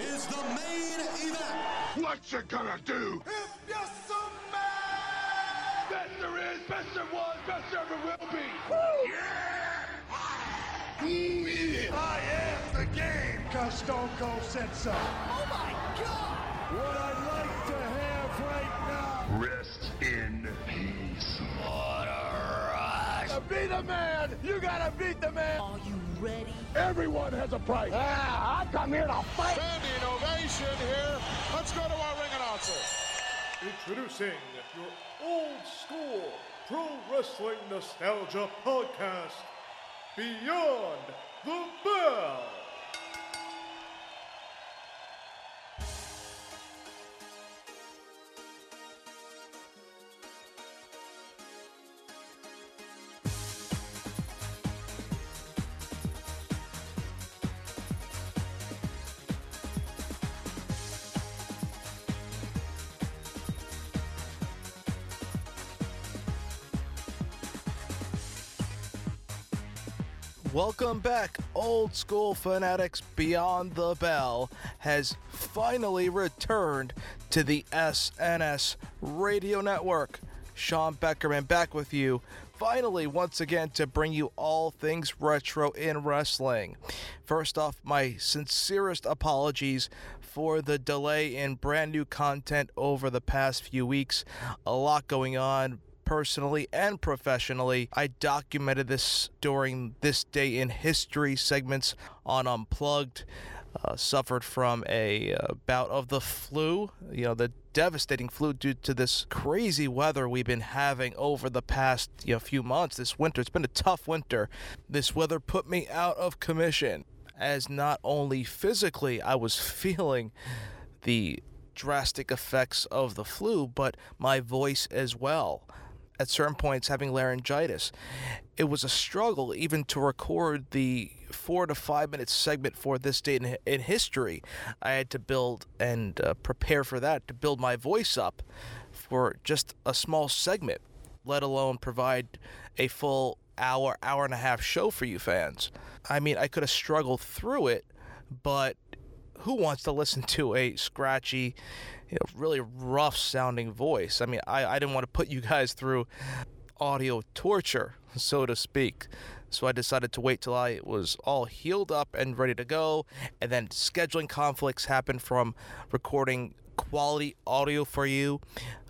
is the main event. What you gonna do? If you're some man, Best there is, best there was, best there ever will be. Yeah! Ooh, yeah. I am the game. Cause Stone Cold said so. Oh my god! What I'd like to have right now. Rest in peace. To beat a man, you gotta beat the man. Are you ready? Everyone has a price. Ah, I come here to fight. Standing ovation here. Let's go to our ring announcer. Introducing your old school pro wrestling nostalgia podcast, Beyond the Bell. Welcome back, old school fanatics. Beyond the Bell has finally returned to the SNS radio network. Sean Beckerman back with you, finally, once again, to bring you all things retro in wrestling. First off, my sincerest apologies for the delay in brand new content over the past few weeks. A lot going on, personally and professionally. I documented this during this day in history segments on Unplugged. Uh, suffered from a uh, bout of the flu, you know, the devastating flu due to this crazy weather we've been having over the past you know, few months. This winter, it's been a tough winter. This weather put me out of commission, as not only physically I was feeling the drastic effects of the flu, but my voice as well at certain points having laryngitis. It was a struggle even to record the four to five minute segment for this day in, in history. I had to build and uh, prepare for that to build my voice up for just a small segment, let alone provide a full hour, hour and a half show for you fans. I mean, I could have struggled through it, but who wants to listen to a scratchy, you know, really rough sounding voice? I mean, I, I didn't want to put you guys through audio torture, so to speak. So I decided to wait till I was all healed up and ready to go. And then scheduling conflicts happened from recording quality audio for you.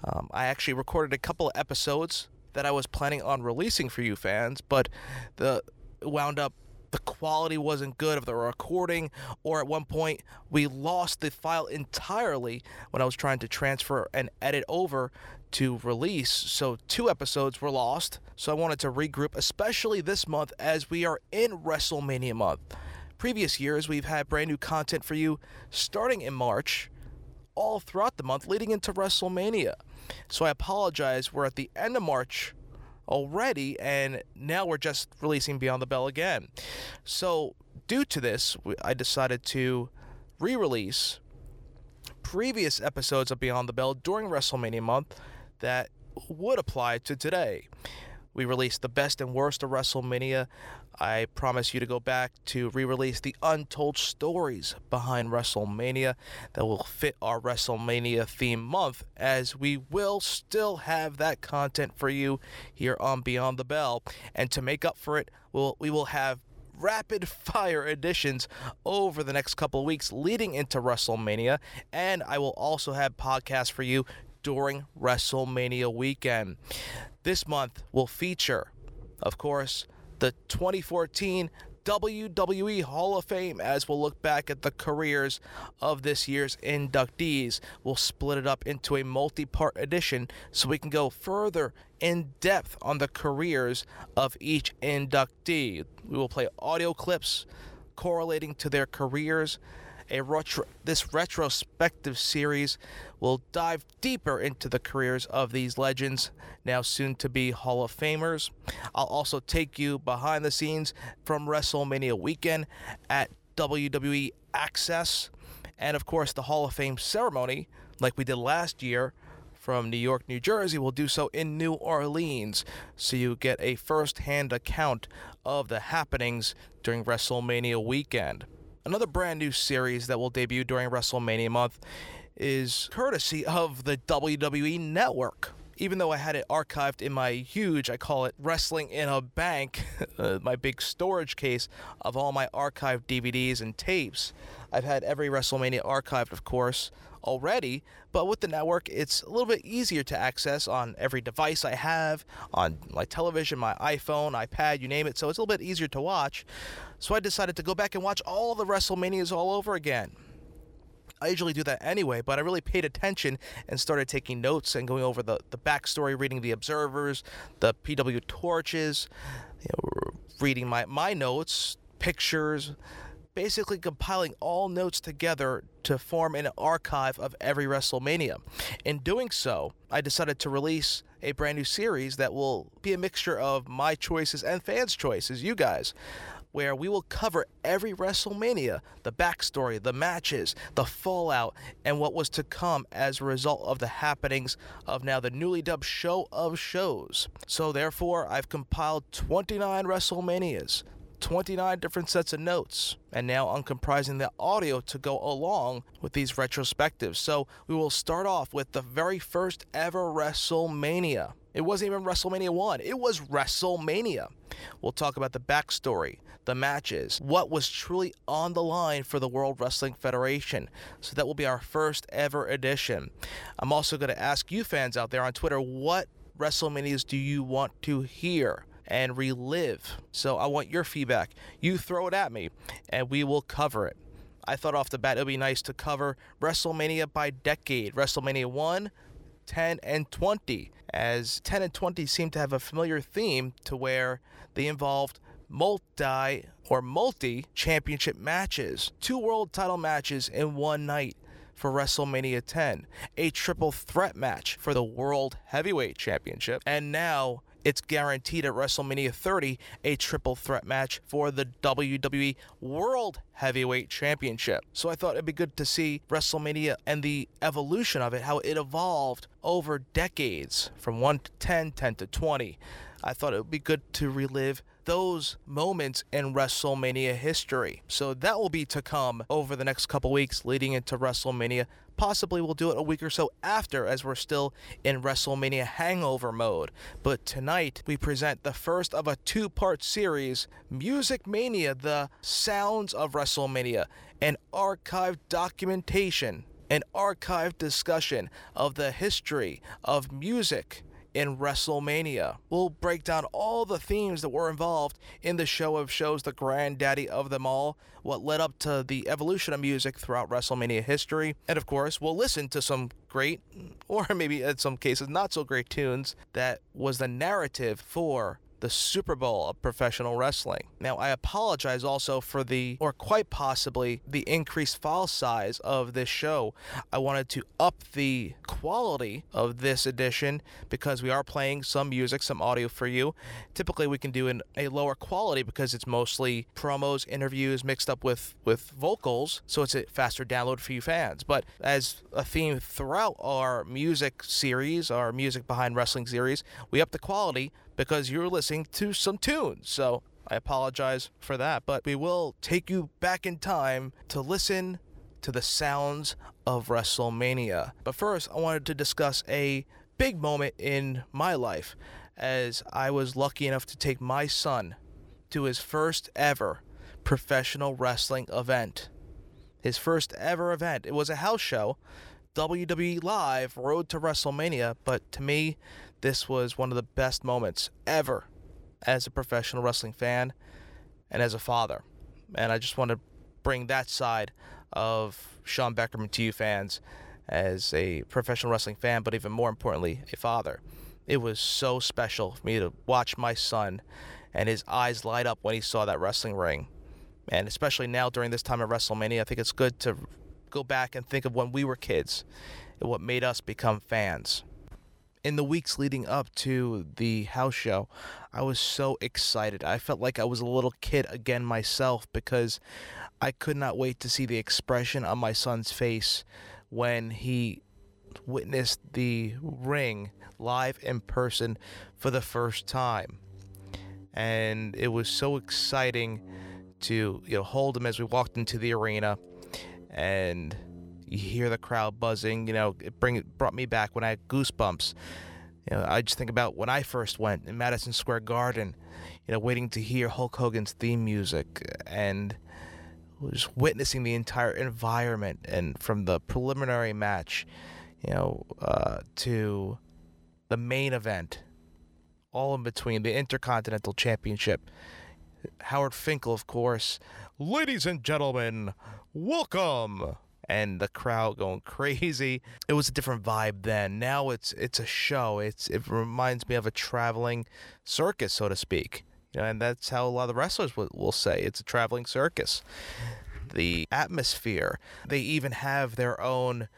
Um, I actually recorded a couple of episodes that I was planning on releasing for you fans, but the wound up the quality wasn't good of the recording, or at one point we lost the file entirely when I was trying to transfer and edit over to release. So two episodes were lost. So I wanted to regroup, especially this month as we are in WrestleMania month. Previous years, we've had brand new content for you starting in March, all throughout the month leading into WrestleMania. So I apologize. We're at the end of March already, and now we're just releasing Beyond the Bell again. So, due to this, I decided to re release previous episodes of Beyond the Bell during WrestleMania month that would apply to today. We released the best and worst of WrestleMania. I promise you to go back to re release the untold stories behind WrestleMania that will fit our WrestleMania theme month, as we will still have that content for you here on Beyond the Bell. And to make up for it, we'll, we will have rapid fire editions over the next couple of weeks leading into WrestleMania. And I will also have podcasts for you during WrestleMania weekend. This month will feature, of course, the 2014 WWE Hall of Fame as we'll look back at the careers of this year's inductees. We'll split it up into a multi part edition so we can go further in depth on the careers of each inductee. We will play audio clips correlating to their careers. A retro, this retrospective series will dive deeper into the careers of these legends, now soon to be Hall of Famers. I'll also take you behind the scenes from WrestleMania weekend at WWE Access, and of course, the Hall of Fame ceremony, like we did last year from New York, New Jersey, will do so in New Orleans, so you get a first hand account of the happenings during WrestleMania weekend. Another brand new series that will debut during WrestleMania month is courtesy of the WWE Network. Even though I had it archived in my huge, I call it wrestling in a bank, uh, my big storage case of all my archived DVDs and tapes, I've had every WrestleMania archived, of course, already, but with the network, it's a little bit easier to access on every device I have, on my television, my iPhone, iPad, you name it, so it's a little bit easier to watch. So I decided to go back and watch all the WrestleManias all over again. I usually do that anyway, but I really paid attention and started taking notes and going over the, the backstory, reading the observers, the PW torches, you know, reading my, my notes, pictures, basically compiling all notes together to form an archive of every WrestleMania. In doing so, I decided to release a brand new series that will be a mixture of my choices and fans' choices, you guys. Where we will cover every WrestleMania, the backstory, the matches, the fallout, and what was to come as a result of the happenings of now the newly dubbed Show of Shows. So, therefore, I've compiled 29 WrestleManias, 29 different sets of notes, and now I'm comprising the audio to go along with these retrospectives. So we will start off with the very first ever WrestleMania. It wasn't even WrestleMania 1, it was WrestleMania. We'll talk about the backstory, the matches, what was truly on the line for the World Wrestling Federation. So that will be our first ever edition. I'm also going to ask you fans out there on Twitter what WrestleManias do you want to hear? And relive. So I want your feedback. You throw it at me, and we will cover it. I thought off the bat it would be nice to cover WrestleMania by decade WrestleMania 1, 10, and 20, as 10 and 20 seem to have a familiar theme to where they involved multi or multi championship matches, two world title matches in one night for WrestleMania 10, a triple threat match for the World Heavyweight Championship, and now it's guaranteed at WrestleMania 30 a triple threat match for the WWE World Heavyweight Championship. So I thought it'd be good to see WrestleMania and the evolution of it, how it evolved over decades from 1 to 10, 10 to 20. I thought it would be good to relive those moments in WrestleMania history. So that will be to come over the next couple weeks leading into WrestleMania. Possibly we'll do it a week or so after as we're still in WrestleMania hangover mode. But tonight we present the first of a two part series Music Mania, the sounds of WrestleMania, an archived documentation, an archived discussion of the history of music in WrestleMania. We'll break down all the themes that were involved in the show of shows, the granddaddy of them all, what led up to the evolution of music throughout WrestleMania history. And of course, we'll listen to some great, or maybe in some cases not so great tunes that was the narrative for the Super Bowl of professional wrestling. Now, I apologize also for the, or quite possibly, the increased file size of this show. I wanted to up the quality of this edition because we are playing some music, some audio for you. Typically, we can do in a lower quality because it's mostly promos, interviews mixed up with, with vocals, so it's a faster download for you fans. But as a theme throughout our music series, our music behind wrestling series, we up the quality because you're listening to some tunes. So I apologize for that, but we will take you back in time to listen to the sounds of WrestleMania. But first, I wanted to discuss a big moment in my life as I was lucky enough to take my son to his first ever professional wrestling event. His first ever event. It was a house show, WWE Live Road to WrestleMania, but to me, this was one of the best moments ever as a professional wrestling fan and as a father. And I just want to bring that side of Sean Beckerman to you fans as a professional wrestling fan, but even more importantly, a father. It was so special for me to watch my son and his eyes light up when he saw that wrestling ring. And especially now during this time of WrestleMania, I think it's good to go back and think of when we were kids and what made us become fans in the weeks leading up to the house show, I was so excited. I felt like I was a little kid again myself because I could not wait to see the expression on my son's face when he witnessed the ring live in person for the first time. And it was so exciting to you know hold him as we walked into the arena, and you hear the crowd buzzing. You know, it bring brought me back when I had goosebumps. You know, I just think about when I first went in Madison Square Garden. You know, waiting to hear Hulk Hogan's theme music and just witnessing the entire environment and from the preliminary match, you know, uh, to the main event, all in between the Intercontinental Championship. Howard Finkel, of course. Ladies and gentlemen, welcome. And the crowd going crazy. It was a different vibe then. Now it's it's a show. It's it reminds me of a traveling circus, so to speak. You know, and that's how a lot of the wrestlers will, will say it's a traveling circus. The atmosphere. They even have their own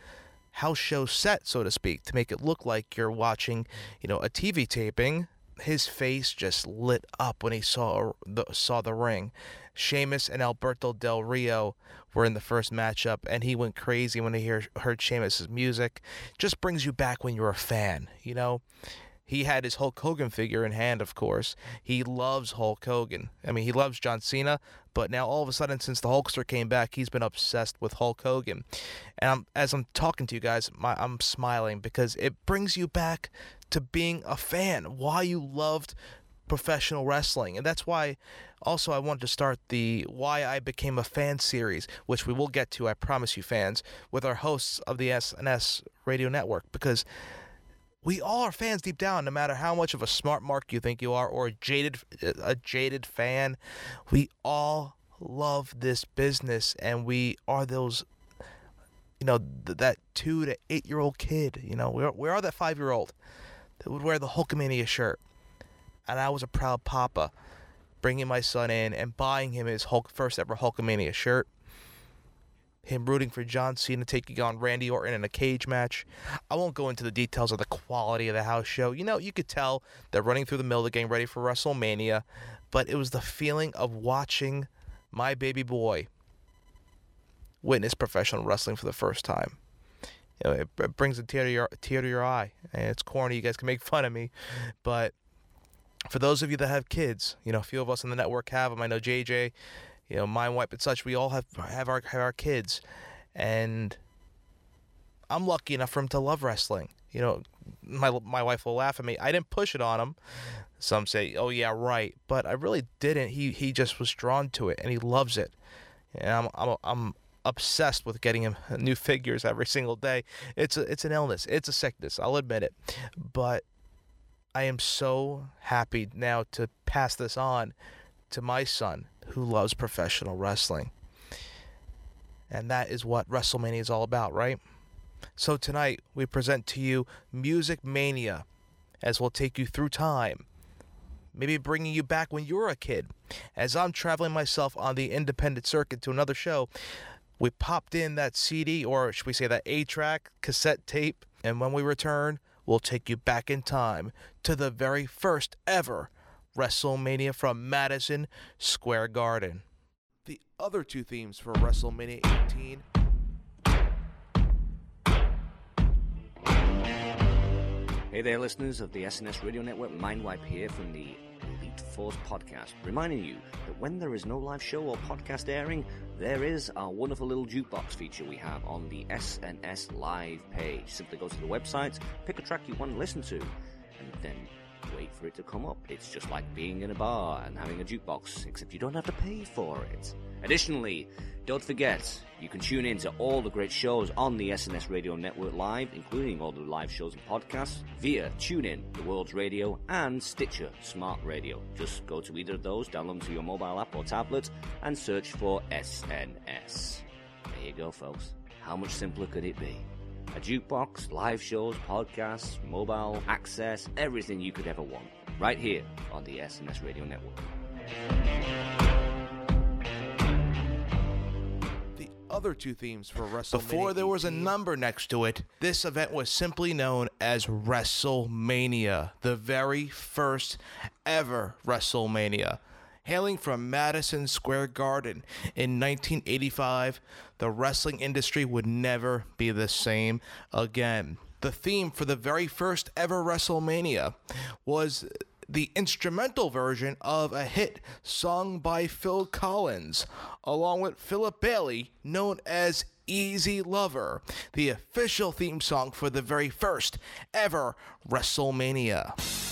house show set, so to speak, to make it look like you're watching, you know, a TV taping. His face just lit up when he saw the, saw the ring. Sheamus and Alberto Del Rio were in the first matchup, and he went crazy when he hear, heard Sheamus's music. Just brings you back when you're a fan, you know. He had his Hulk Hogan figure in hand, of course. He loves Hulk Hogan. I mean, he loves John Cena, but now all of a sudden, since the Hulkster came back, he's been obsessed with Hulk Hogan. And I'm, as I'm talking to you guys, my, I'm smiling because it brings you back to being a fan, why you loved professional wrestling. And that's why also I wanted to start the Why I Became a Fan series, which we will get to, I promise you fans, with our hosts of the SNS Radio Network because we all are fans deep down no matter how much of a smart mark you think you are or a jaded a jaded fan. We all love this business and we are those you know th- that 2 to 8 year old kid you know? We are, we are that 5 year old that would wear the Hulkamania shirt. And I was a proud papa bringing my son in and buying him his Hulk first ever Hulkamania shirt him rooting for John Cena taking on Randy Orton in a cage match. I won't go into the details of the quality of the house show. You know, you could tell they're running through the mill, getting ready for WrestleMania, but it was the feeling of watching my baby boy witness professional wrestling for the first time. You know, it, it brings a tear to your tear to your eye, and it's corny. You guys can make fun of me, but for those of you that have kids, you know, a few of us on the network have them. I know JJ you know, mind wipe and such. We all have have our have our kids, and I'm lucky enough for him to love wrestling. You know, my my wife will laugh at me. I didn't push it on him. Some say, "Oh yeah, right," but I really didn't. He he just was drawn to it, and he loves it. And I'm I'm I'm obsessed with getting him new figures every single day. It's a it's an illness. It's a sickness. I'll admit it, but I am so happy now to pass this on to my son who loves professional wrestling. And that is what WrestleMania is all about, right? So tonight we present to you Music Mania as we'll take you through time. Maybe bringing you back when you were a kid. As I'm traveling myself on the independent circuit to another show, we popped in that CD, or should we say that A track, cassette tape, and when we return, we'll take you back in time to the very first ever WrestleMania from Madison Square Garden. The other two themes for WrestleMania 18 Hey there, listeners of the SNS Radio Network Mindwipe here from the Elite Force podcast, reminding you that when there is no live show or podcast airing, there is our wonderful little jukebox feature we have on the SNS Live page. Simply go to the website, pick a track you want to listen to, and then wait for it to come up. It's just like being in a bar and having a jukebox, except you don't have to pay for it. Additionally, don't forget, you can tune in to all the great shows on the SNS Radio Network Live, including all the live shows and podcasts, via TuneIn, the World's Radio, and Stitcher Smart Radio. Just go to either of those, download them to your mobile app or tablet, and search for SNS. There you go, folks. How much simpler could it be? A jukebox, live shows, podcasts, mobile access, everything you could ever want. Right here on the SNS Radio Network. the other two themes for WrestleMania. Before there was a number next to it, this event was simply known as WrestleMania, the very first ever WrestleMania. Hailing from Madison Square Garden in 1985, the wrestling industry would never be the same again. The theme for the very first ever WrestleMania was the instrumental version of a hit sung by Phil Collins, along with Philip Bailey, known as Easy Lover, the official theme song for the very first ever WrestleMania.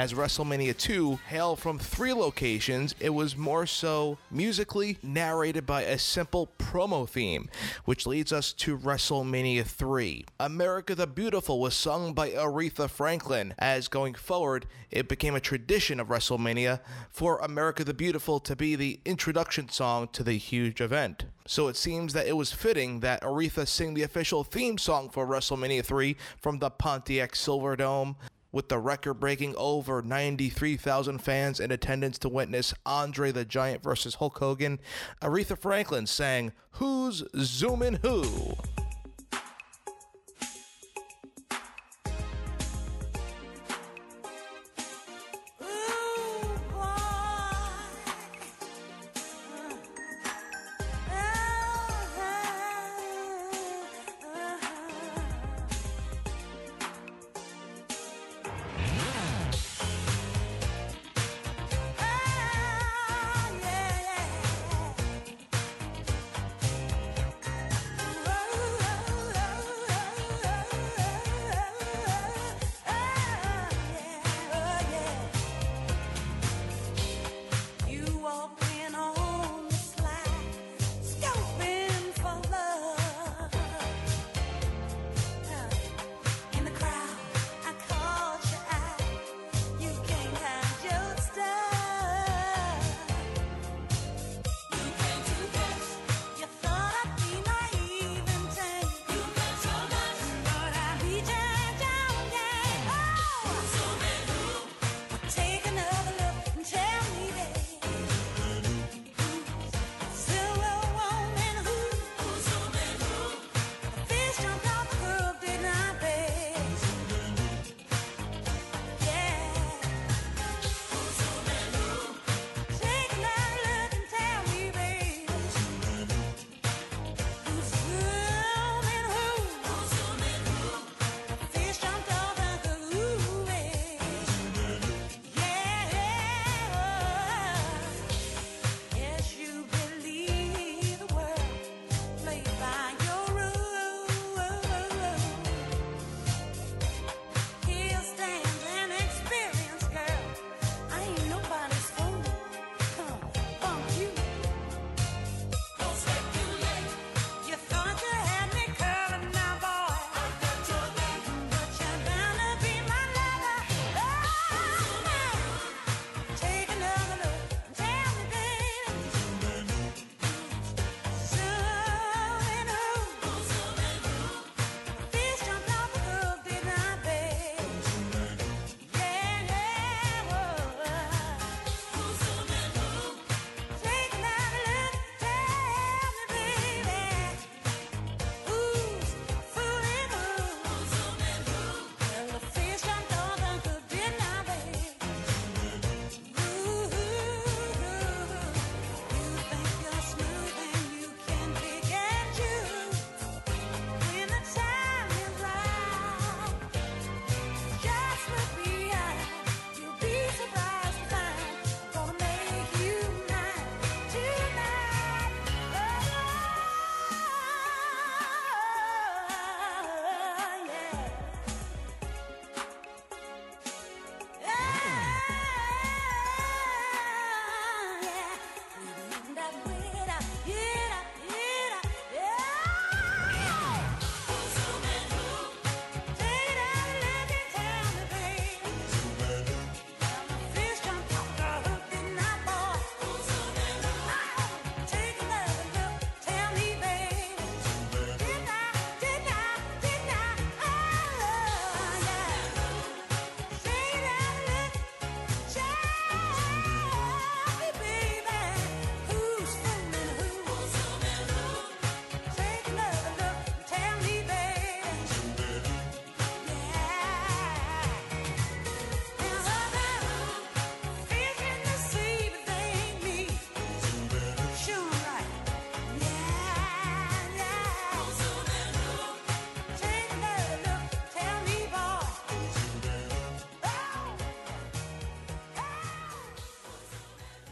As WrestleMania 2 hailed from three locations, it was more so musically narrated by a simple promo theme, which leads us to WrestleMania 3. America the Beautiful was sung by Aretha Franklin, as going forward, it became a tradition of WrestleMania for America the Beautiful to be the introduction song to the huge event. So it seems that it was fitting that Aretha sing the official theme song for WrestleMania 3 from the Pontiac Silverdome. With the record breaking over 93,000 fans in attendance to witness Andre the Giant versus Hulk Hogan, Aretha Franklin sang Who's Zoomin' Who?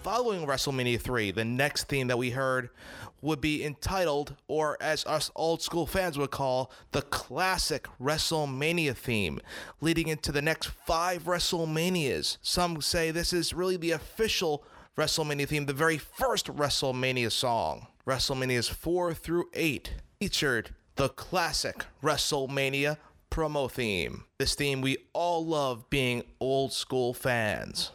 Following WrestleMania 3, the next theme that we heard would be entitled, or as us old school fans would call, the classic WrestleMania theme, leading into the next five WrestleManias. Some say this is really the official WrestleMania theme, the very first WrestleMania song. WrestleManias 4 through 8 featured the classic WrestleMania promo theme. This theme we all love being old school fans.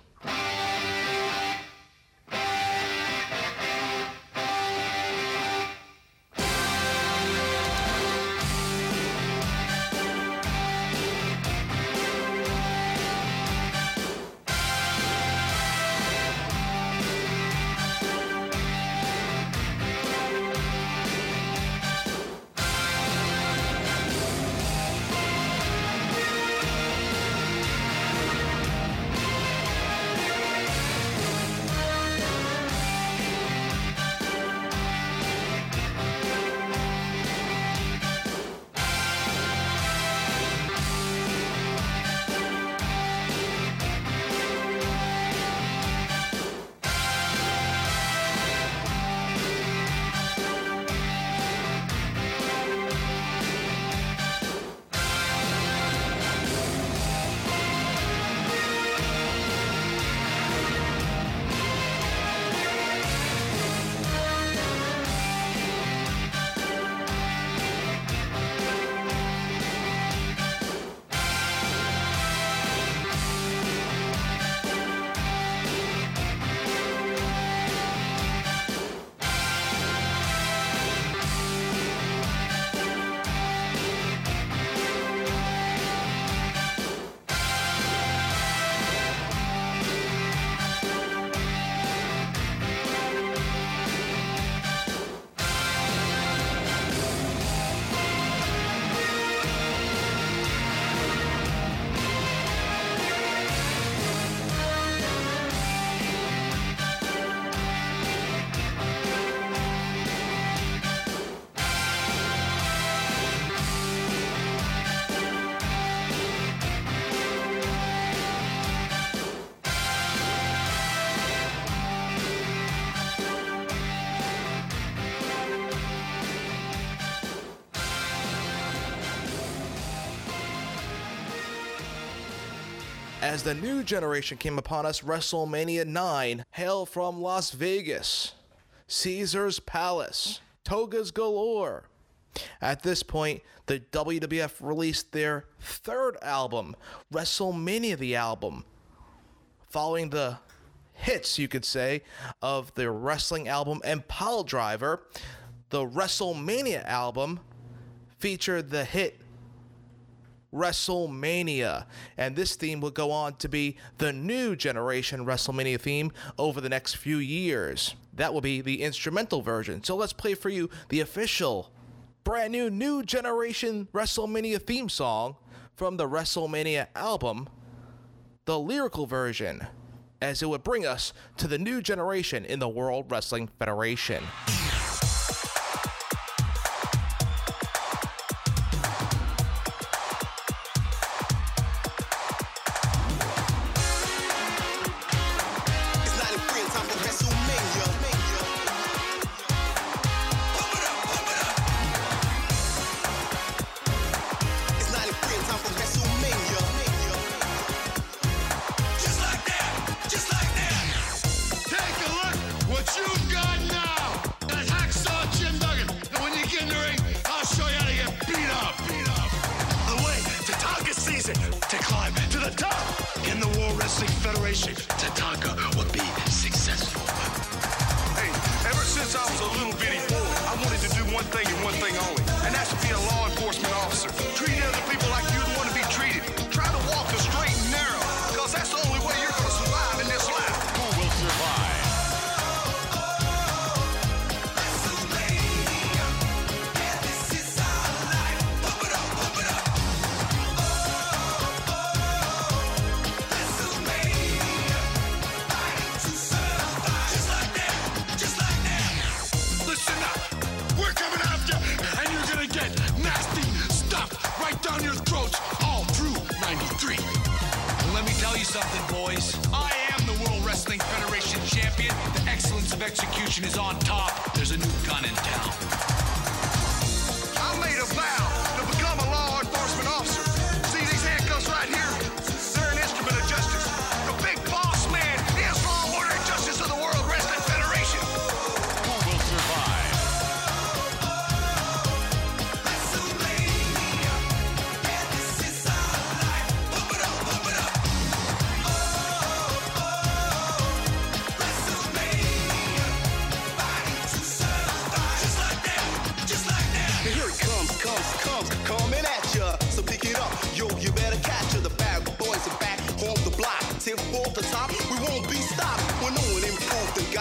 As the new generation came upon us, WrestleMania 9, Hail from Las Vegas, Caesar's Palace, Togas Galore. At this point, the WWF released their third album, WrestleMania the album, following the hits, you could say, of the wrestling album and Pile Driver. The WrestleMania album featured the hit WrestleMania. And this theme will go on to be the new generation WrestleMania theme over the next few years. That will be the instrumental version. So let's play for you the official, brand new, new generation WrestleMania theme song from the WrestleMania album, the lyrical version, as it would bring us to the new generation in the World Wrestling Federation.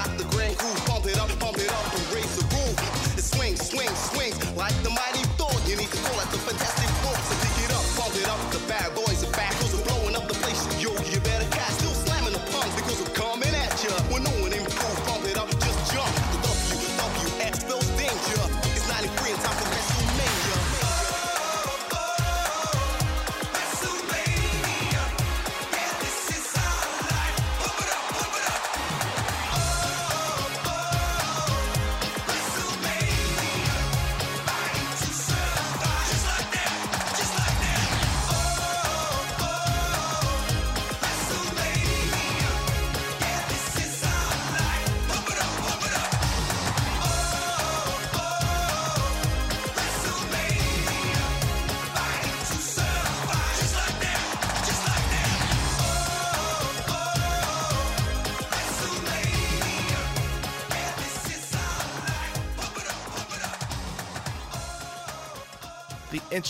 Got the grand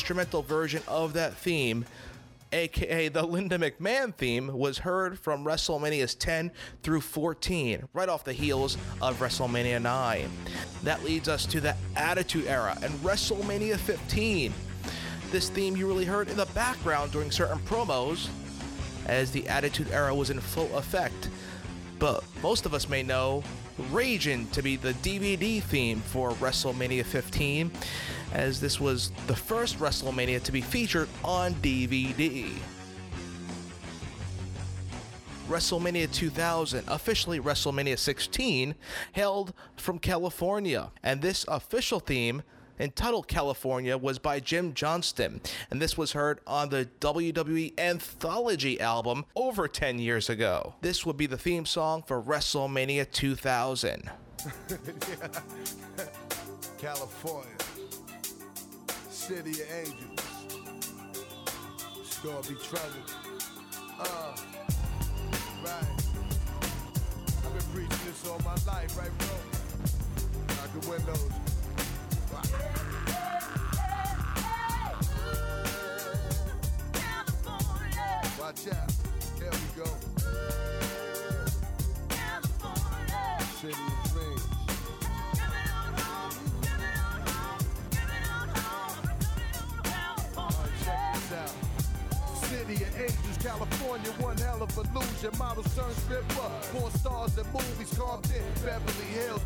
instrumental version of that theme, aka the Linda McMahon theme, was heard from WrestleManias 10 through 14, right off the heels of WrestleMania 9. That leads us to the Attitude Era and WrestleMania 15. This theme you really heard in the background during certain promos as the Attitude Era was in full effect. But most of us may know Raging to be the DVD theme for WrestleMania 15, as this was the first WrestleMania to be featured on DVD. WrestleMania 2000, officially WrestleMania 16, hailed from California, and this official theme entitled California was by Jim Johnston, and this was heard on the WWE Anthology album over 10 years ago. This would be the theme song for WrestleMania 2000. California, city of angels. It's gonna be trouble. Uh, right. I've been preaching this all my life, right, bro? Out the windows. Watch out. California, one hell of a illusion. Models turn stripper, four stars in movies, Compton, Beverly Hills,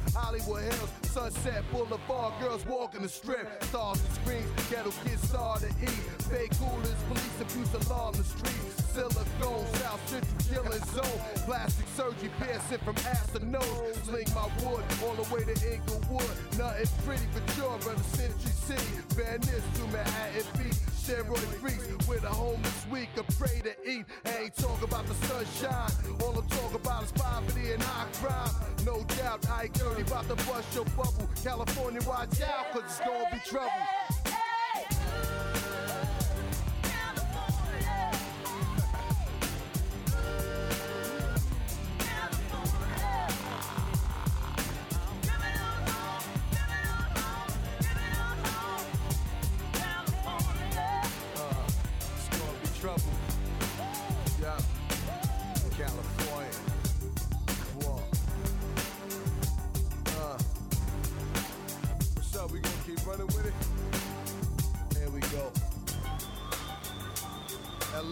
Hollywood Hills, Sunset Boulevard, girls walking the strip, stars and screens, ghetto kids star to eat, fake coolers, police abuse along the street, silicone, South Central killing zone, plastic surgery piercing from ass to nose, sling my wood all the way to Inglewood, nothing pretty for sure, brother Century City, Van Ness to Manhattan Beach, steroid freaks with a homeless week, a pray to eat. I ain't talk about the sunshine. All I'm talking about is poverty and high crime. No doubt, I ain't dirty about to bust your bubble. California, watch out, cause it's gonna be trouble.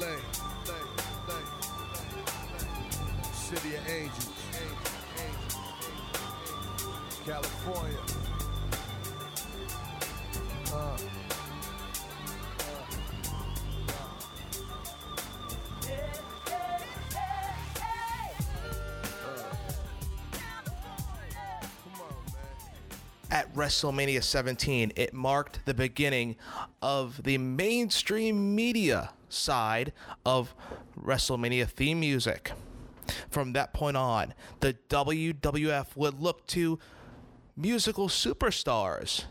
LA. City of Angels. California. WrestleMania 17, it marked the beginning of the mainstream media side of WrestleMania theme music. From that point on, the WWF would look to musical superstars.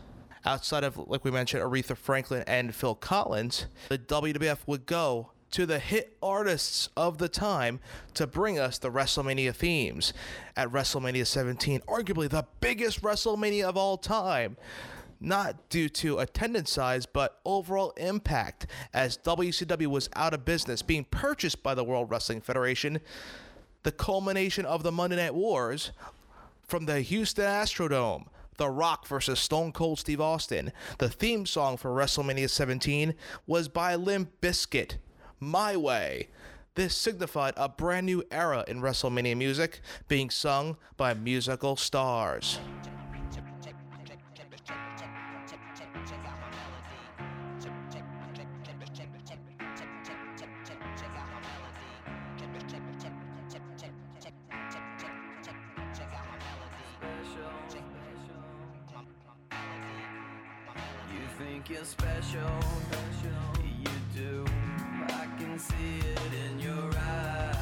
Outside of, like we mentioned, Aretha Franklin and Phil Collins, the WWF would go to the hit artists of the time to bring us the WrestleMania themes. At WrestleMania 17, arguably the biggest WrestleMania of all time, not due to attendance size, but overall impact, as WCW was out of business, being purchased by the World Wrestling Federation. The culmination of the Monday Night Wars from the Houston Astrodome. The Rock versus Stone Cold Steve Austin. The theme song for WrestleMania 17 was by Limp Bizkit. My Way. This signified a brand new era in WrestleMania music being sung by musical stars. think you're special, you do can see it in your eyes.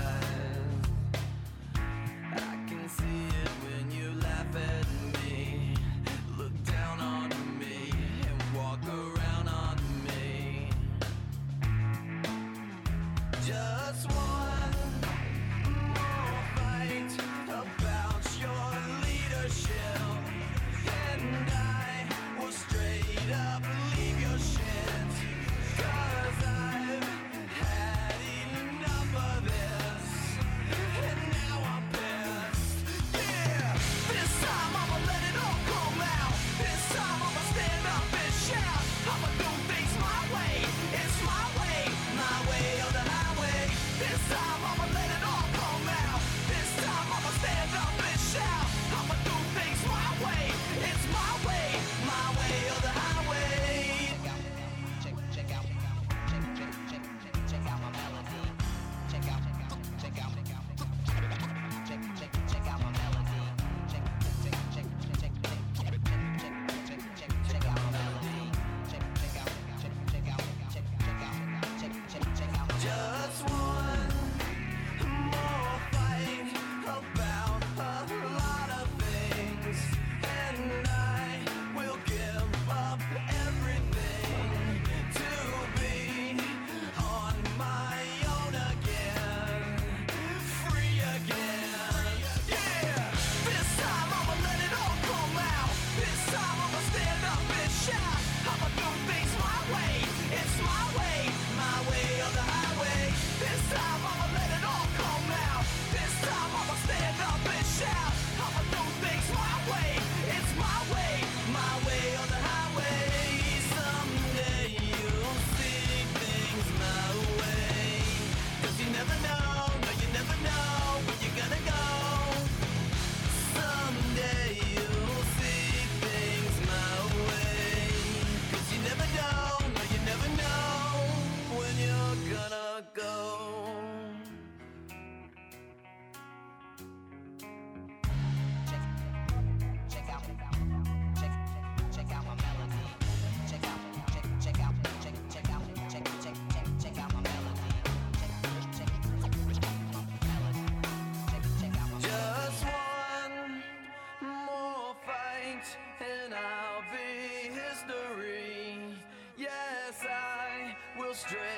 straight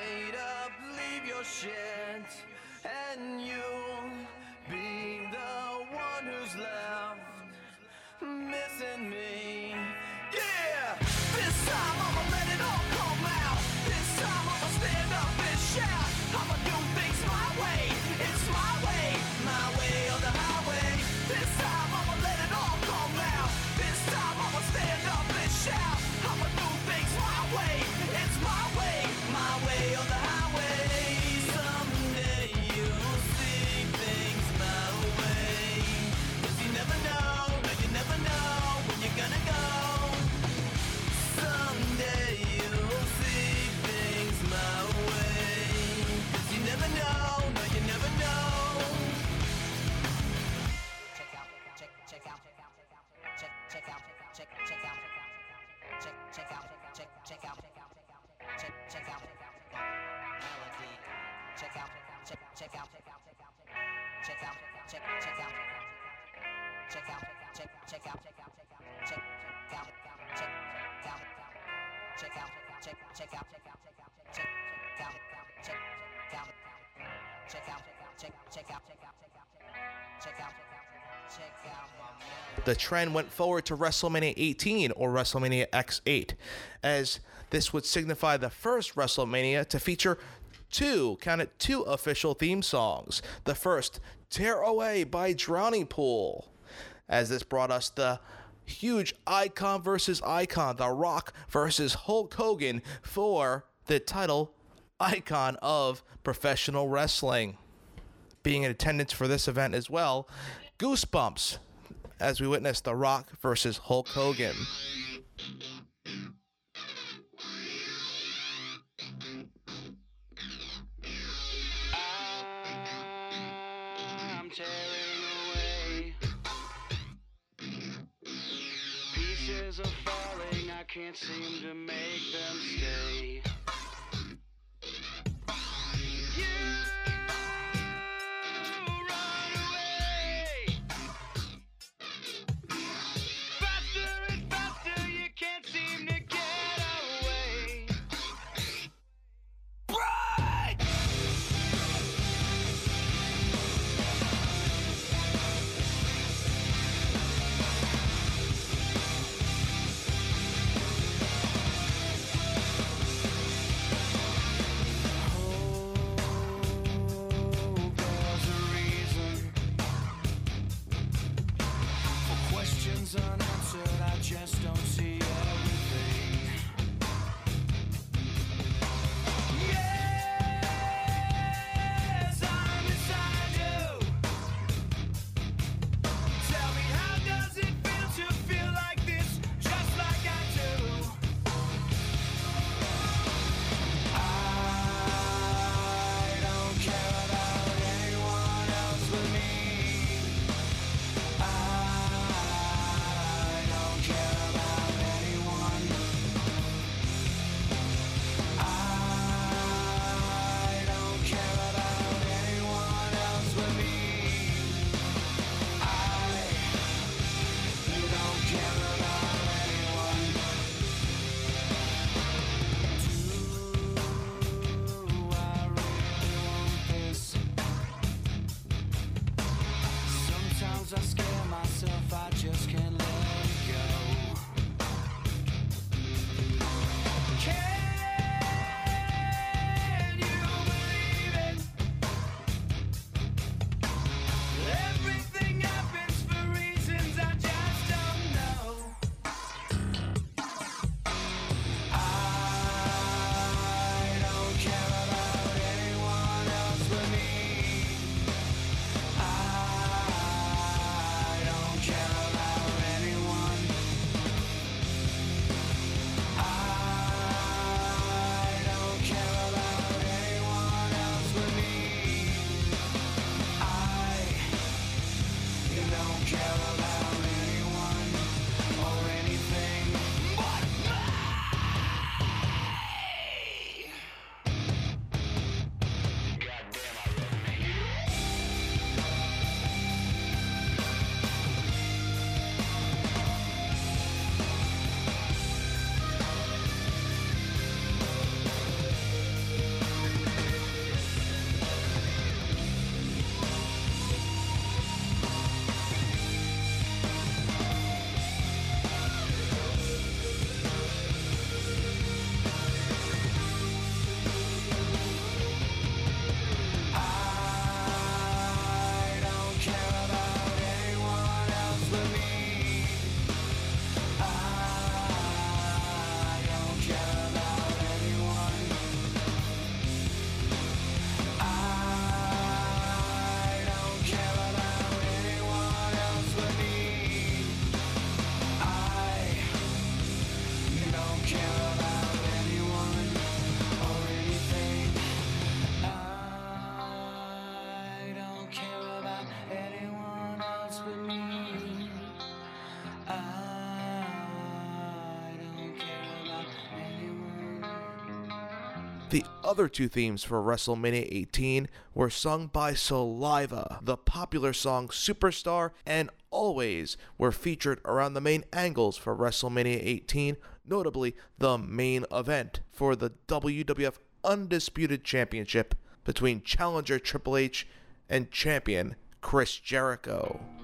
the trend went forward to WrestleMania 18 or WrestleMania X8, as this would signify the first WrestleMania to feature two, count it, two official theme songs. The first, Tear Away by Drowning Pool, as this brought us the huge icon versus icon, The Rock versus Hulk Hogan for the title icon of professional wrestling being in attendance for this event as well. Goosebumps as we witness The Rock versus Hulk Hogan. Can't seem to make them stay. other two themes for WrestleMania 18 were sung by Saliva, the popular song Superstar, and Always were featured around the main angles for WrestleMania 18, notably the main event for the WWF Undisputed Championship between challenger Triple H and champion Chris Jericho.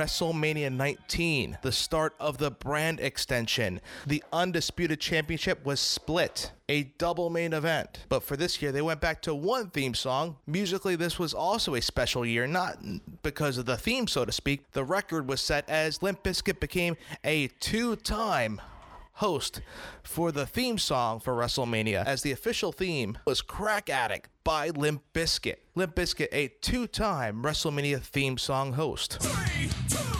WrestleMania 19, the start of the brand extension. The Undisputed Championship was split a double main event. But for this year, they went back to one theme song. Musically, this was also a special year, not because of the theme, so to speak. The record was set as Limp Bizkit became a two time host for the theme song for WrestleMania, as the official theme was Crack Addict by Limp Bizkit. Limp Bizkit, a two time WrestleMania theme song host. Three, two,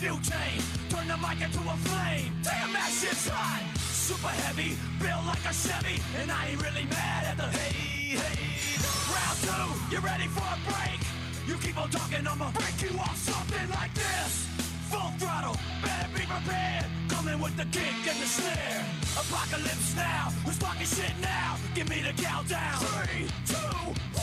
butane. Turn the mic into a flame. Damn, that shit's hot. Super heavy, built like a Chevy, and I ain't really mad at the hey, hey. Round two, you ready for a break? You keep on talking, I'ma break you off something like this. Full throttle, better be prepared. Coming with the kick and the snare. Apocalypse now, who's talking shit now? Give me the countdown. Three, two,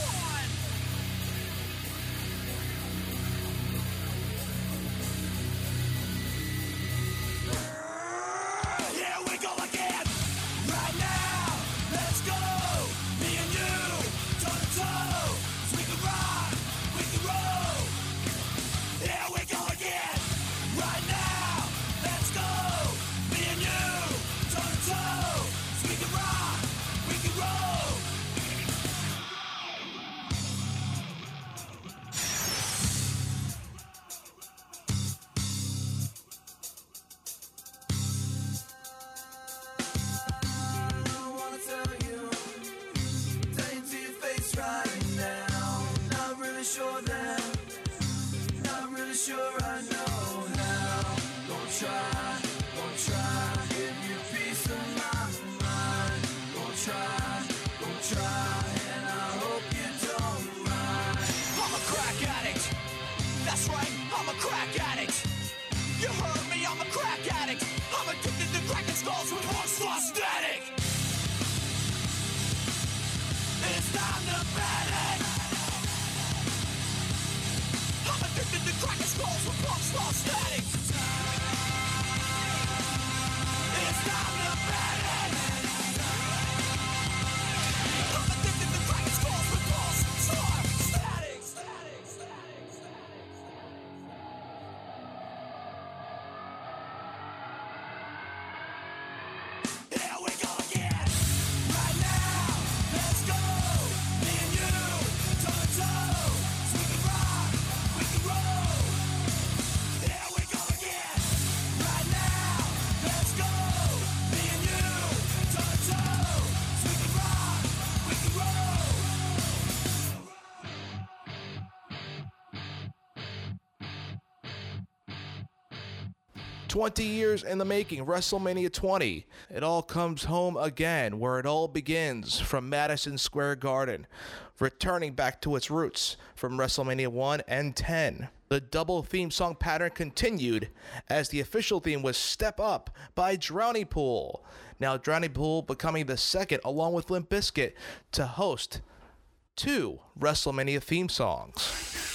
20 years in the making, WrestleMania 20. It all comes home again, where it all begins from Madison Square Garden, returning back to its roots from WrestleMania 1 and 10. The double theme song pattern continued as the official theme was Step Up by Drowning Pool. Now, Drowning Pool becoming the second, along with Limp Bizkit, to host two WrestleMania theme songs.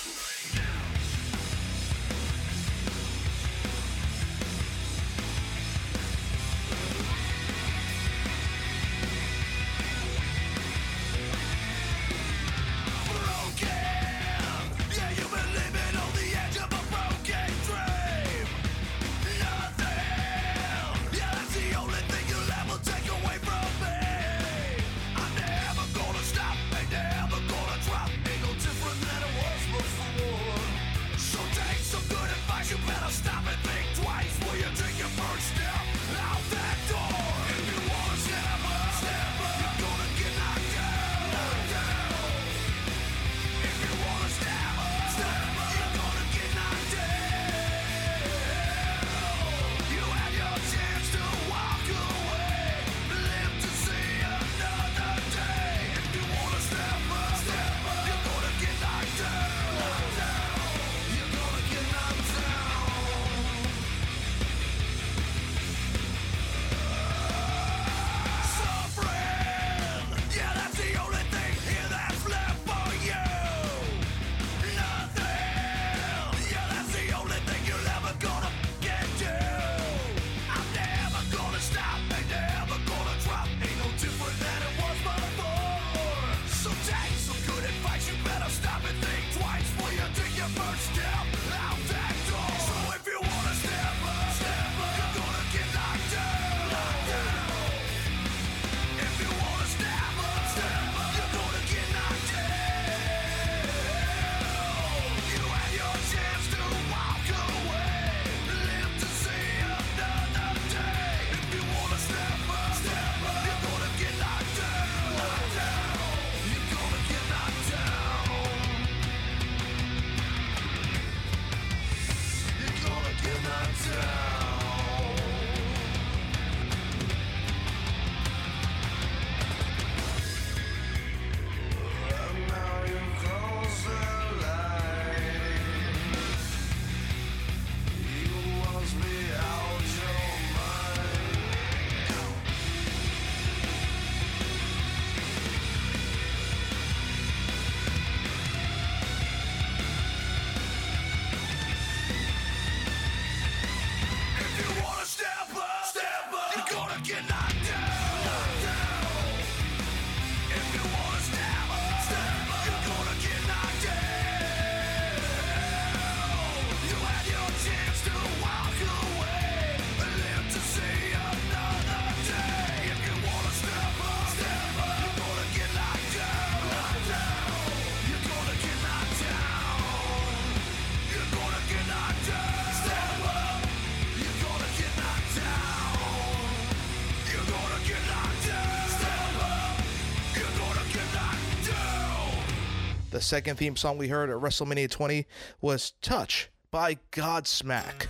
second theme song we heard at WrestleMania 20 was Touch by Godsmack.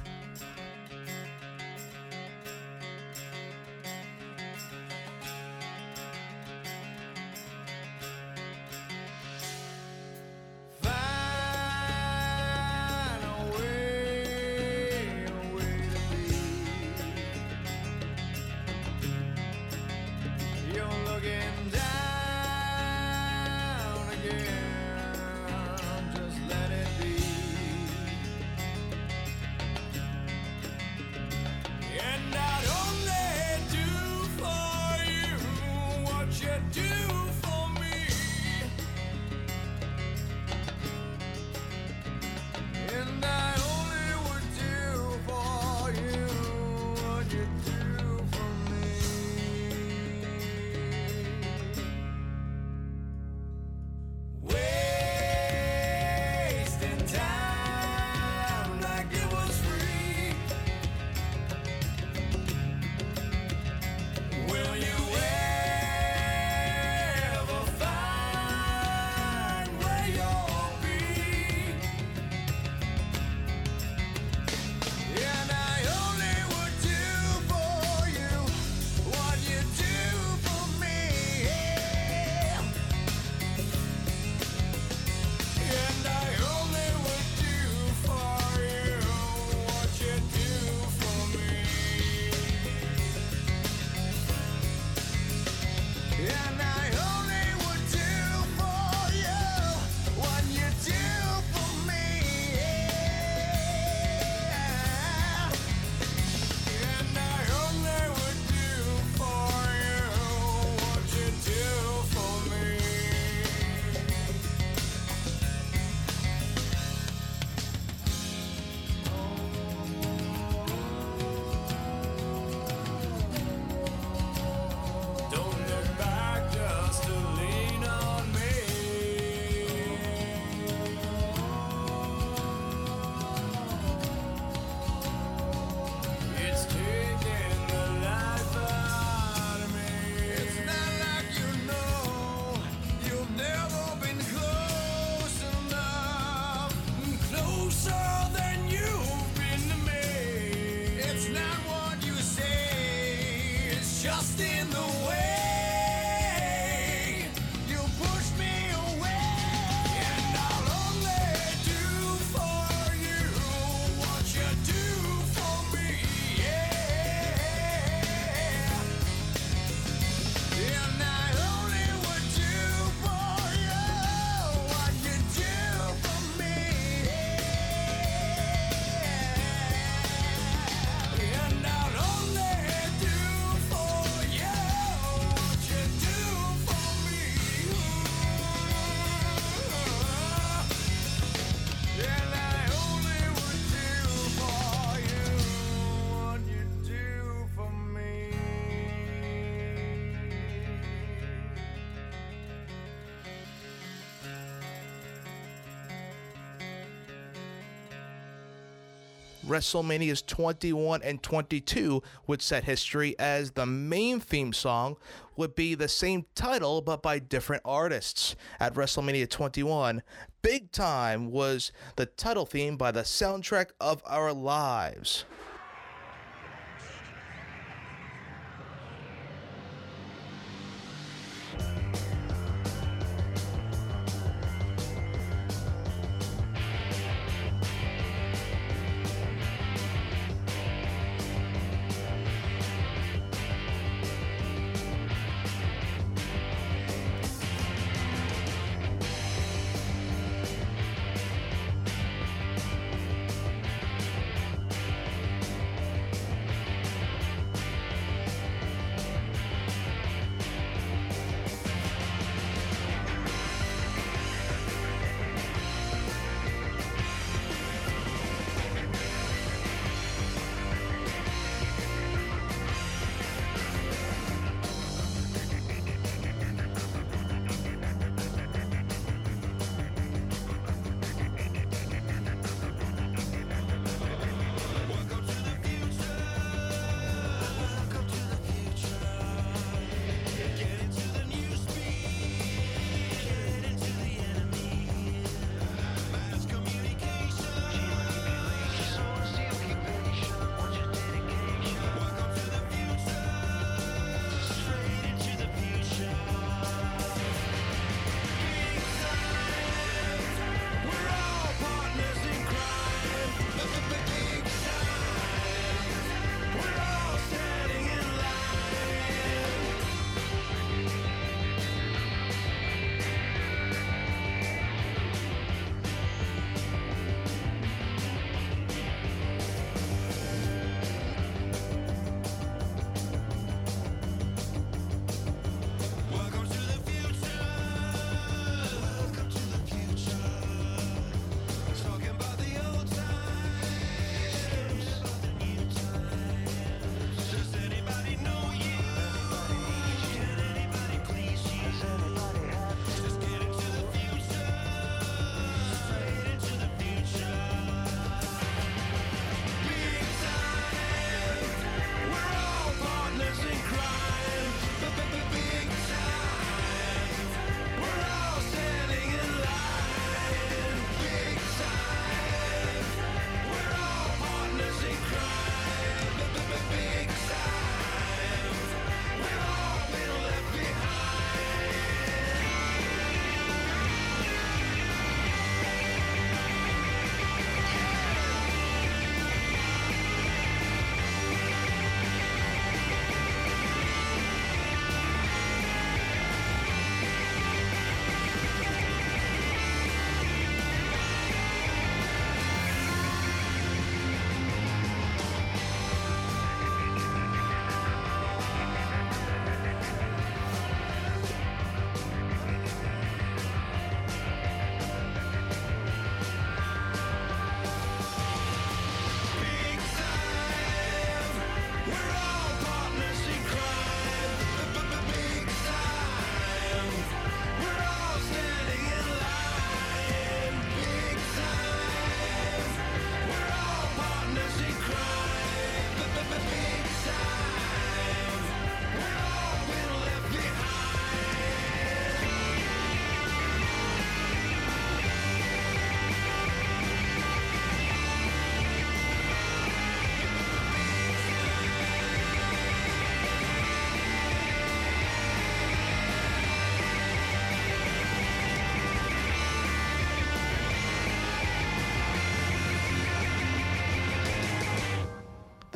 WrestleMania's 21 and 22 would set history as the main theme song would be the same title but by different artists. At WrestleMania 21, Big Time was the title theme by the soundtrack of our lives.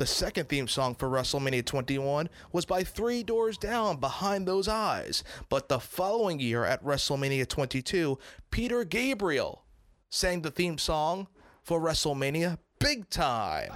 The second theme song for WrestleMania 21 was by Three Doors Down Behind Those Eyes, but the following year at WrestleMania 22, Peter Gabriel sang the theme song for WrestleMania Big Time.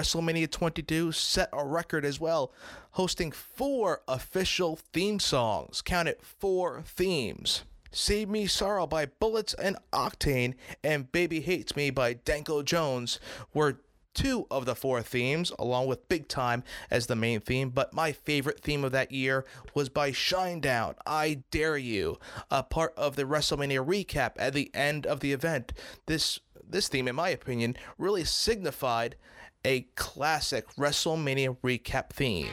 WrestleMania 22 set a record as well, hosting four official theme songs. Count it, four themes. Save Me Sorrow by Bullets and Octane and Baby Hates Me by Danko Jones were two of the four themes, along with Big Time as the main theme. But my favorite theme of that year was by Shinedown, I Dare You, a part of the WrestleMania recap at the end of the event. This this theme, in my opinion, really signified a classic WrestleMania recap theme.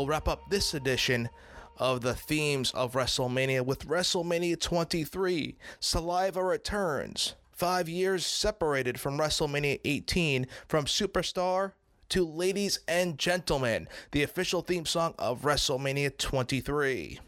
We'll wrap up this edition of the themes of WrestleMania with WrestleMania 23 Saliva Returns. Five years separated from WrestleMania 18 from Superstar to Ladies and Gentlemen, the official theme song of WrestleMania 23.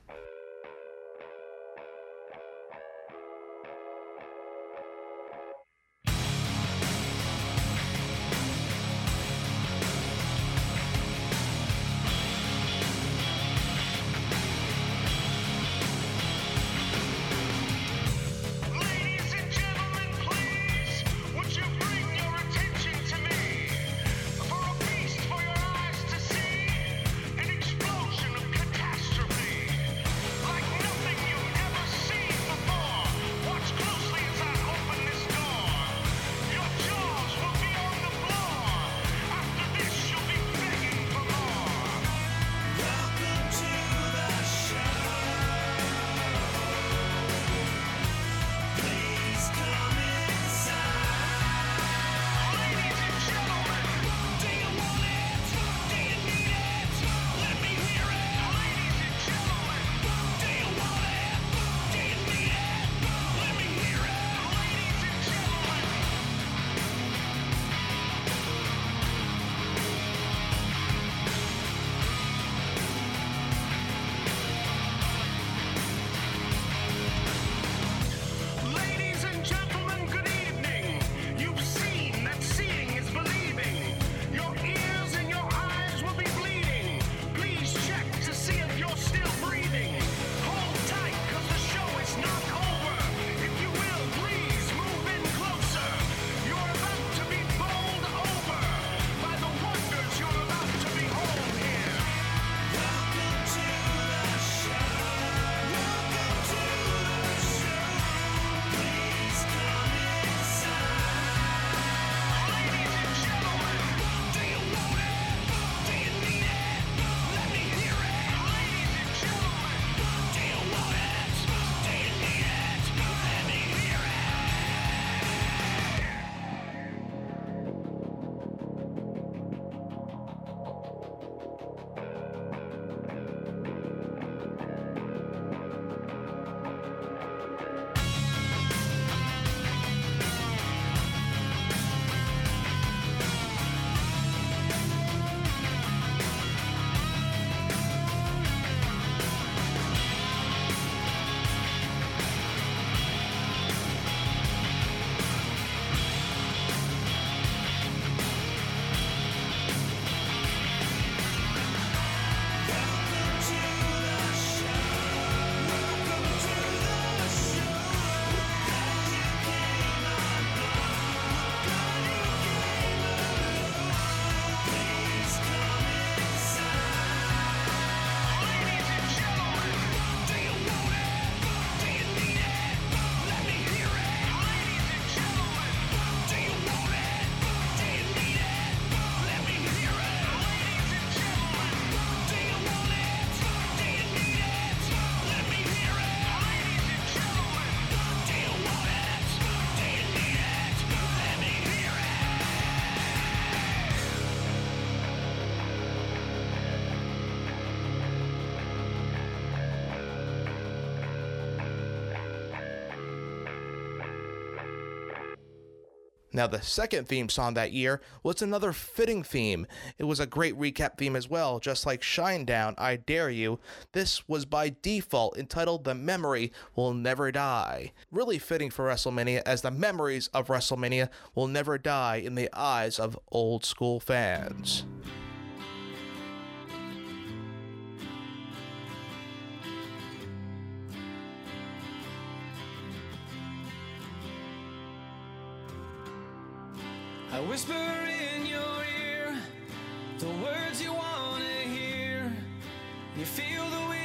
Now, the second theme song that year was another fitting theme. It was a great recap theme as well, just like Shinedown, I Dare You. This was by Default entitled The Memory Will Never Die. Really fitting for WrestleMania, as the memories of WrestleMania will never die in the eyes of old school fans. I whisper in your ear the words you want to hear. You feel the wind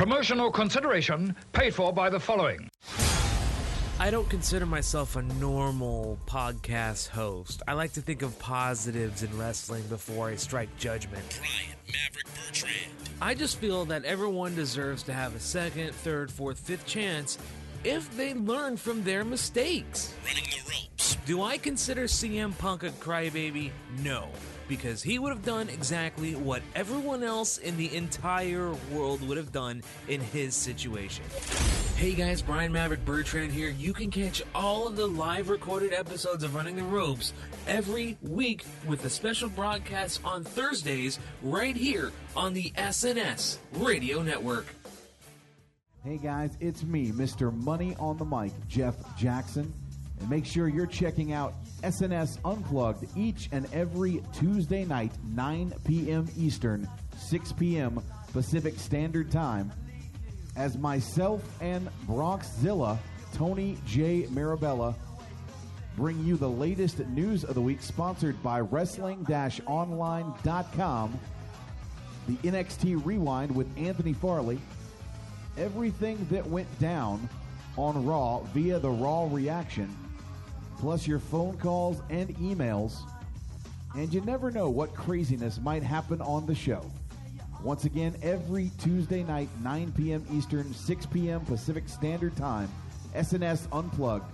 Promotional consideration paid for by the following. I don't consider myself a normal podcast host. I like to think of positives in wrestling before I strike judgment. Brian Maverick Bertrand. I just feel that everyone deserves to have a second, third, fourth, fifth chance if they learn from their mistakes. Running the ropes. Do I consider CM Punk a crybaby? No. Because he would have done exactly what everyone else in the entire world would have done in his situation. Hey guys, Brian Maverick Bertrand here. You can catch all of the live recorded episodes of Running the Ropes every week with a special broadcast on Thursdays right here on the SNS Radio Network. Hey guys, it's me, Mr. Money on the Mic, Jeff Jackson. And make sure you're checking out SNS Unplugged each and every Tuesday night, 9 p.m. Eastern, 6 p.m. Pacific Standard Time, as myself and Bronxzilla, Tony J. Marabella, bring you the latest news of the week, sponsored by Wrestling-Online.com, the NXT Rewind with Anthony Farley, everything that went down on Raw via the Raw reaction, plus your phone calls and emails. And you never know what craziness might happen on the show. Once again, every Tuesday night, 9 p.m. Eastern, 6 p.m. Pacific Standard Time, SNS Unplugged,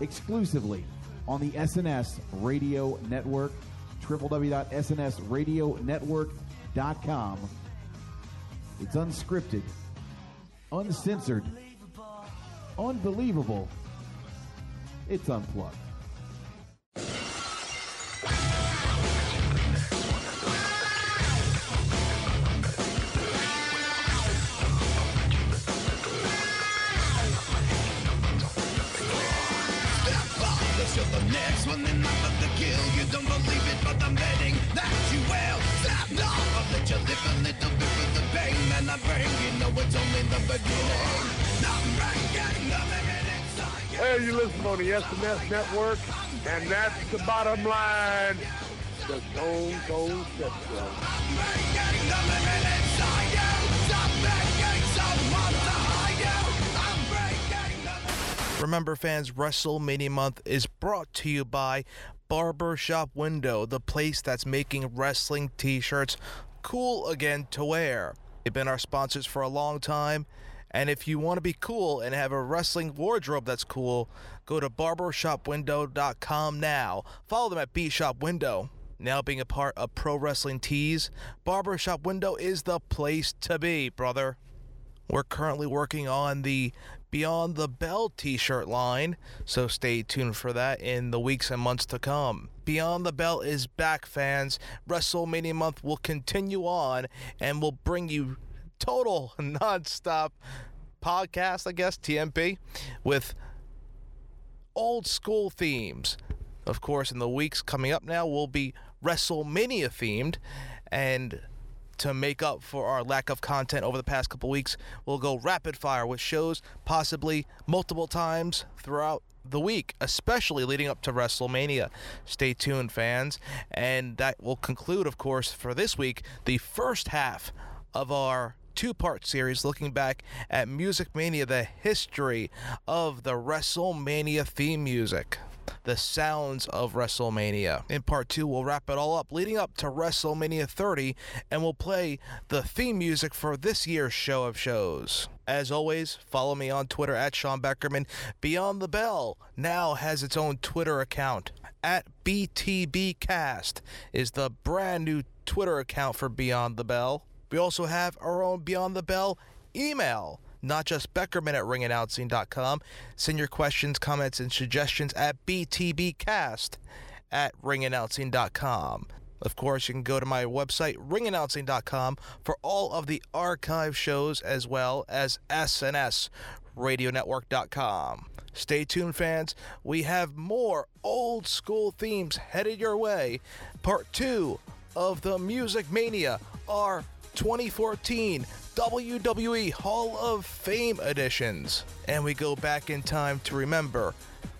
exclusively on the SNS Radio Network, www.snsradionetwork.com. It's unscripted, uncensored, unbelievable. It's unplugged. You. Listen on the SNS network, and that's the bottom line. The Stone Cold the Remember, fans, WrestleMania month is brought to you by Barbershop Window, the place that's making wrestling t shirts cool again to wear. They've been our sponsors for a long time. And if you want to be cool and have a wrestling wardrobe that's cool, go to barbershopwindow.com now. Follow them at B Shop Window. Now being a part of Pro Wrestling Tees, Barbershop Window is the place to be, brother. We're currently working on the Beyond the Bell t shirt line, so stay tuned for that in the weeks and months to come. Beyond the Bell is back, fans. WrestleMania month will continue on and will bring you total non-stop podcast, I guess, TMP, with old school themes. Of course, in the weeks coming up now, we'll be WrestleMania themed, and to make up for our lack of content over the past couple weeks, we'll go rapid fire with shows possibly multiple times throughout the week, especially leading up to WrestleMania. Stay tuned, fans. And that will conclude, of course, for this week, the first half of our two part series looking back at Music Mania, the history of the WrestleMania theme music. The sounds of WrestleMania. In part two, we'll wrap it all up leading up to WrestleMania 30, and we'll play the theme music for this year's show of shows. As always, follow me on Twitter at Sean Beckerman. Beyond the Bell now has its own Twitter account. At BTBcast is the brand new Twitter account for Beyond the Bell. We also have our own Beyond the Bell email, not just Beckerman at ringannouncing.com. Send your questions, comments, and suggestions at BTBcast at ringannouncing.com. Of course, you can go to my website, ringannouncing.com, for all of the archive shows as well as SNSradionetwork.com. Stay tuned, fans. We have more old school themes headed your way. Part two of the Music Mania, our 2014 WWE Hall of Fame editions. And we go back in time to remember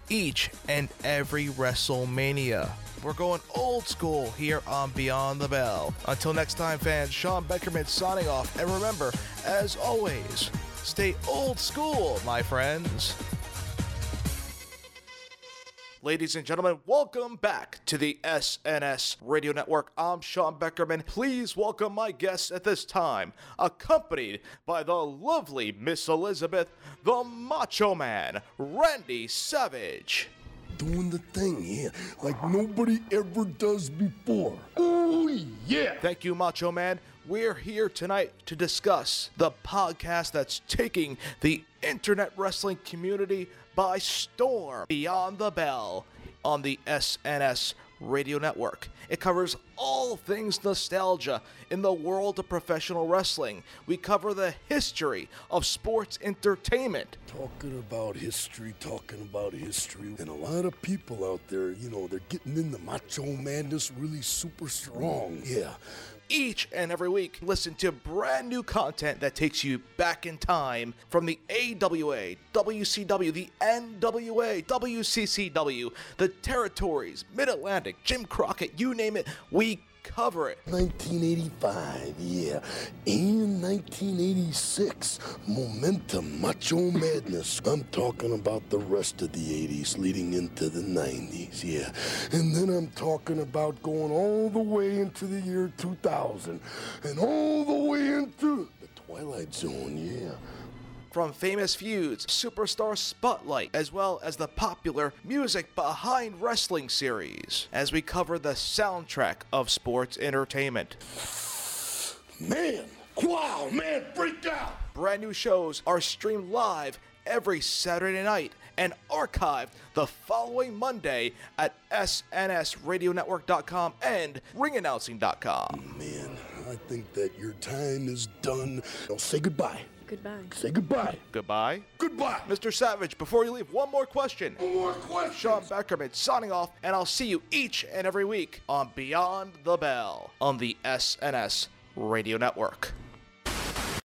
each and every WrestleMania. We're going old school here on Beyond the Bell. Until next time, fans, Sean Beckerman signing off. And remember, as always, stay old school, my friends. Ladies and gentlemen, welcome back to the SNS Radio Network. I'm Sean Beckerman. Please welcome my guests at this time, accompanied by the lovely Miss Elizabeth, the Macho Man, Randy Savage. Doing the thing here like nobody ever does before. Oh, Yeah. Thank you, Macho Man. We're here tonight to discuss the podcast that's taking the internet wrestling community by storm Beyond the Bell on the SNS Radio Network. It covers all things nostalgia in the world of professional wrestling. We cover the history of sports entertainment. Talking about history, talking about history. And a lot of people out there, you know, they're getting in the macho madness really super strong. Yeah. Each and every week, listen to brand new content that takes you back in time from the AWA, WCW, the NWA, WCCW, the territories, Mid Atlantic, Jim Crockett, you name it, we cover it. 1985, yeah. And 1986, Momentum, Macho Madness. I'm talking about the rest of the 80s leading into the 90s, yeah. And then I'm talking about going all the way into the year 2000 and all the way into the Twilight Zone, yeah. From famous feuds, superstar spotlight, as well as the popular music behind wrestling series, as we cover the soundtrack of sports entertainment. Man, wow, man, freak out! Brand new shows are streamed live every Saturday night and archived the following Monday at snsradionetwork.com and ringannouncing.com. Man, I think that your time is done. I'll say goodbye. Goodbye. Say goodbye. Goodbye. Goodbye. Mr. Savage, before you leave, one more question. One more question. Sean Beckerman signing off, and I'll see you each and every week on Beyond the Bell on the SNS Radio Network.